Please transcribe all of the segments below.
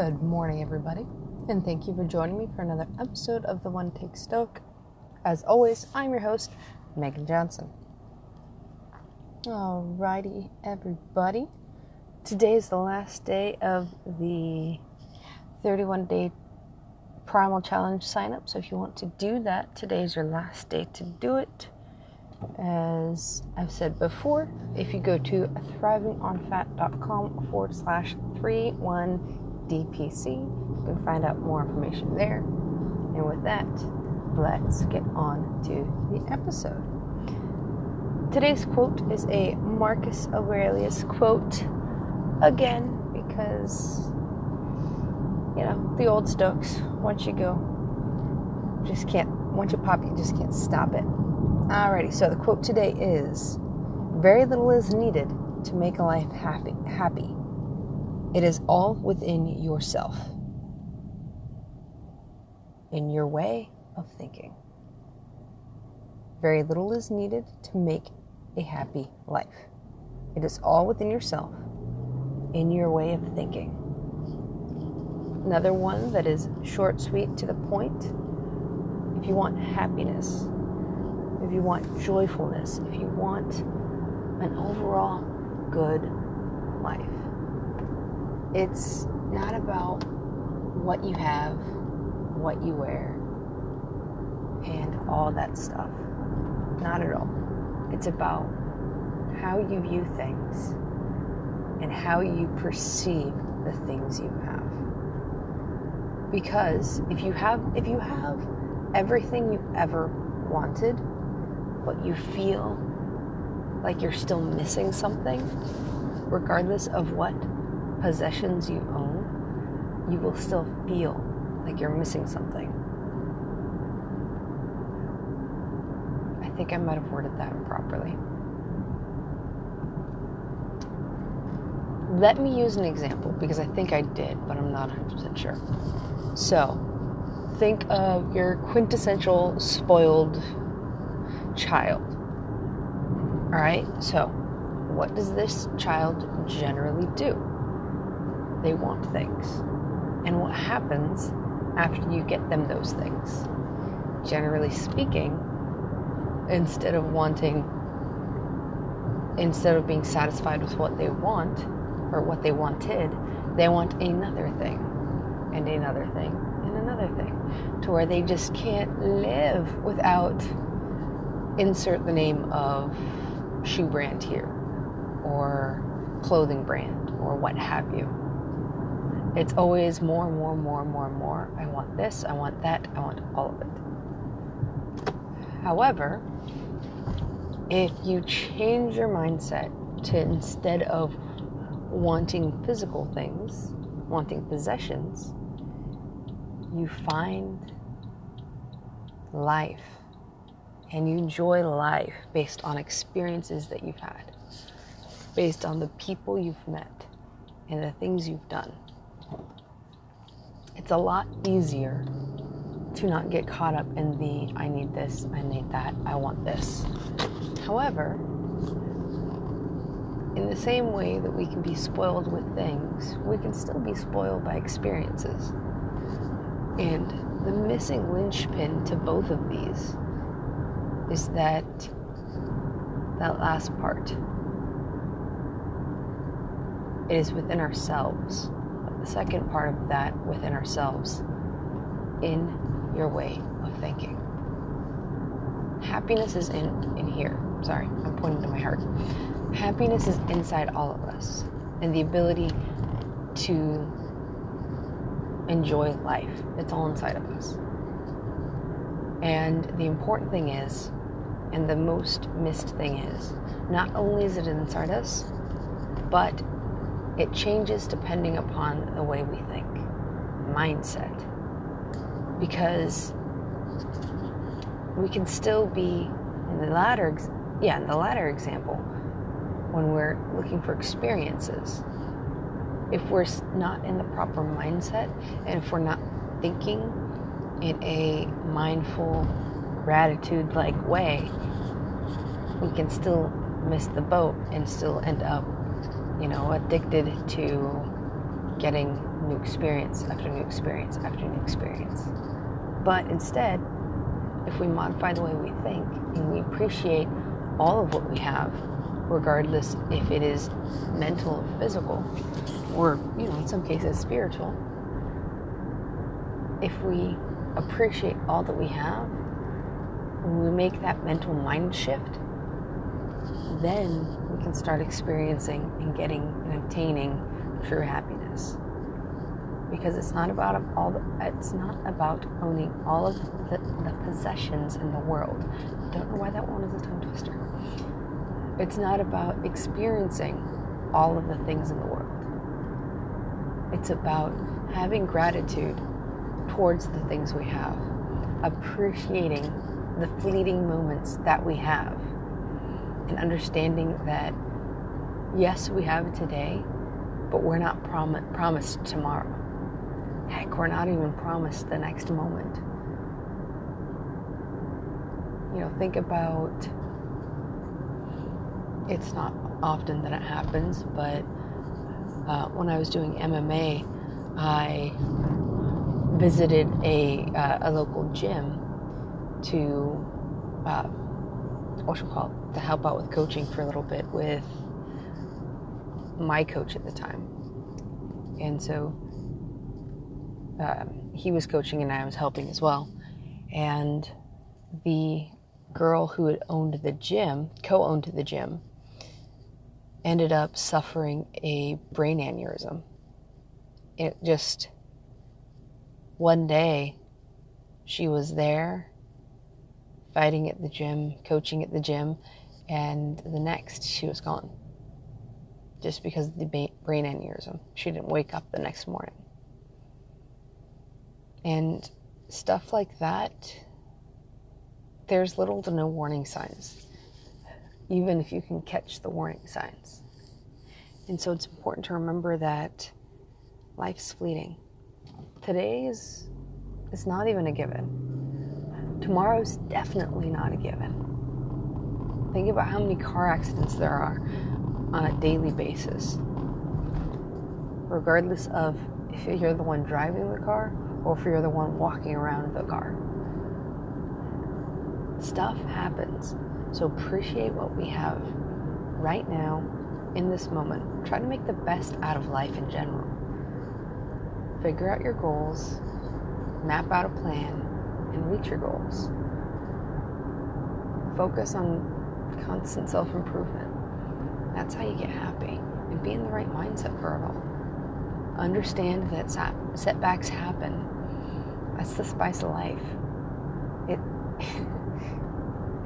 Good morning, everybody, and thank you for joining me for another episode of the One Take Stoic. As always, I'm your host, Megan Johnson. Alrighty, everybody. Today is the last day of the 31 day primal challenge sign up. So if you want to do that, today is your last day to do it. As I've said before, if you go to thrivingonfat.com forward slash 31DPC, you can find out more information there. And with that, let's get on to the episode. Today's quote is a Marcus Aurelius quote again because you know the old Stoics. Once you go, just can't. Once you pop, you just can't stop it. Alrighty. So the quote today is: "Very little is needed to make a life happy. Happy. It is all within yourself, in your way of thinking." Very little is needed to make a happy life. It is all within yourself, in your way of thinking. Another one that is short, sweet, to the point. If you want happiness, if you want joyfulness, if you want an overall good life, it's not about what you have, what you wear, and all that stuff. Not at all. It's about how you view things and how you perceive the things you have. Because if you have if you have everything you ever wanted, but you feel like you're still missing something, regardless of what possessions you own, you will still feel like you're missing something. I think I might have worded that improperly. Let me use an example because I think I did, but I'm not 100% sure. So, think of your quintessential spoiled child. All right? So, what does this child generally do? They want things. And what happens after you get them those things? Generally speaking, instead of wanting instead of being satisfied with what they want or what they wanted, they want another thing and another thing and another thing to where they just can't live without insert the name of shoe brand here or clothing brand or what have you. It's always more, and more, and more, and more, and more. I want this, I want that, I want all of it. However, if you change your mindset to instead of wanting physical things, wanting possessions, you find life and you enjoy life based on experiences that you've had, based on the people you've met and the things you've done. It's a lot easier to not get caught up in the I need this, I need that, I want this. However, in the same way that we can be spoiled with things, we can still be spoiled by experiences. And the missing linchpin to both of these is that that last part. It is within ourselves. The second part of that within ourselves in your way of thinking. Happiness is in in here. Sorry, I'm pointing to my heart. Happiness is inside all of us, and the ability to enjoy life. It's all inside of us. And the important thing is, and the most missed thing is, not only is it inside us, but it changes depending upon the way we think, mindset. Because we can still be in the latter, yeah, in the latter example, when we're looking for experiences. If we're not in the proper mindset and if we're not thinking in a mindful, gratitude like way, we can still miss the boat and still end up, you know, addicted to getting new experience after new experience after new experience. But instead, if we modify the way we think and we appreciate all of what we have, regardless if it is mental or physical, or, you know, in some cases spiritual, if we appreciate all that we have, when we make that mental mind shift, then we can start experiencing and getting and obtaining true happiness. Because it's not about all the, it's not about owning all of the, the possessions in the world. I Don't know why that one is a tongue twister. It's not about experiencing all of the things in the world. It's about having gratitude towards the things we have, appreciating the fleeting moments that we have, and understanding that yes, we have today, but we're not prom- promised tomorrow. Heck, we're not even promised the next moment. You know, think about it's not often that it happens, but uh, when I was doing MMA, I visited a, uh, a local gym to uh, what you call to help out with coaching for a little bit with my coach at the time. And so uh, he was coaching and I was helping as well. And the girl who had owned the gym, co owned the gym, ended up suffering a brain aneurysm. It just, one day, she was there fighting at the gym, coaching at the gym, and the next she was gone just because of the brain aneurysm. She didn't wake up the next morning. And stuff like that, there's little to no warning signs, even if you can catch the warning signs. And so it's important to remember that life's fleeting. Today is, is not even a given. Tomorrow's definitely not a given. Think about how many car accidents there are on a daily basis, regardless of if you're the one driving the car or if you're the one walking around the car. Stuff happens. So appreciate what we have right now in this moment. Try to make the best out of life in general. Figure out your goals, map out a plan, and reach your goals. Focus on constant self improvement. That's how you get happy and be in the right mindset for it all. Understand that setbacks happen. That's the spice of life. It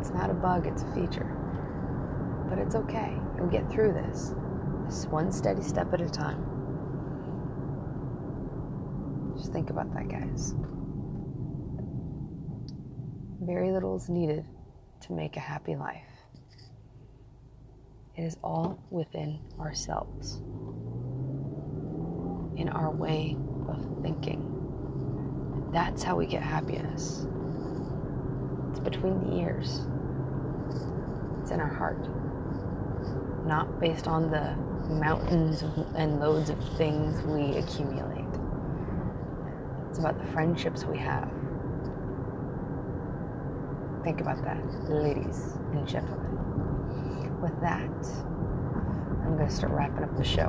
it's not a bug, it's a feature. But it's okay. You'll get through this. Just one steady step at a time. Just think about that, guys. Very little is needed to make a happy life. It is all within ourselves, in our way of thinking. That's how we get happiness. It's between the ears, it's in our heart, not based on the mountains and loads of things we accumulate. It's about the friendships we have. Think about that, ladies and gentlemen with that, I'm going to start wrapping up the show.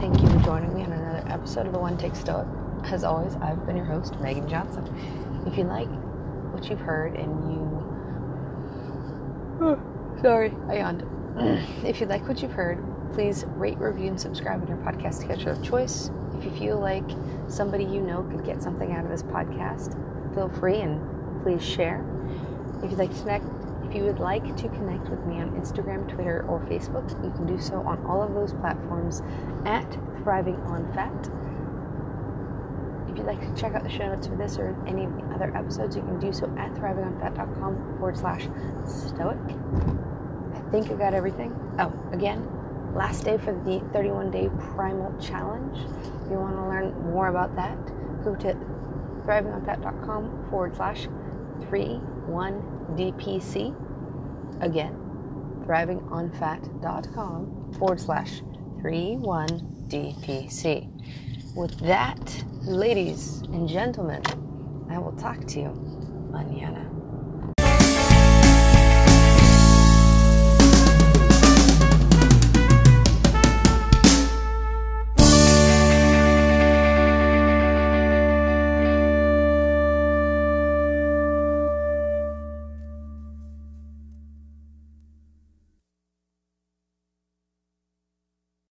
Thank you for joining me on another episode of the One Take Stoic. As always, I've been your host, Megan Johnson. If you like what you've heard and you. Oh, sorry, I yawned. if you like what you've heard, please rate, review, and subscribe on your podcast catcher of choice. If you feel like somebody you know could get something out of this podcast, feel free and please share. If you'd like to connect if you would like to connect with me on Instagram, Twitter, or Facebook, you can do so on all of those platforms at Thriving on Fat. If you'd like to check out the show notes for this or any of the other episodes, you can do so at thrivingonfat.com forward slash stoic. I think I got everything. Oh, again, last day for the 31 day primal challenge. If you want to learn more about that, go to thrivingonfat.com forward slash 31DPC. Again, thrivingonfat.com forward slash 31 DPC. With that, ladies and gentlemen, I will talk to you mañana.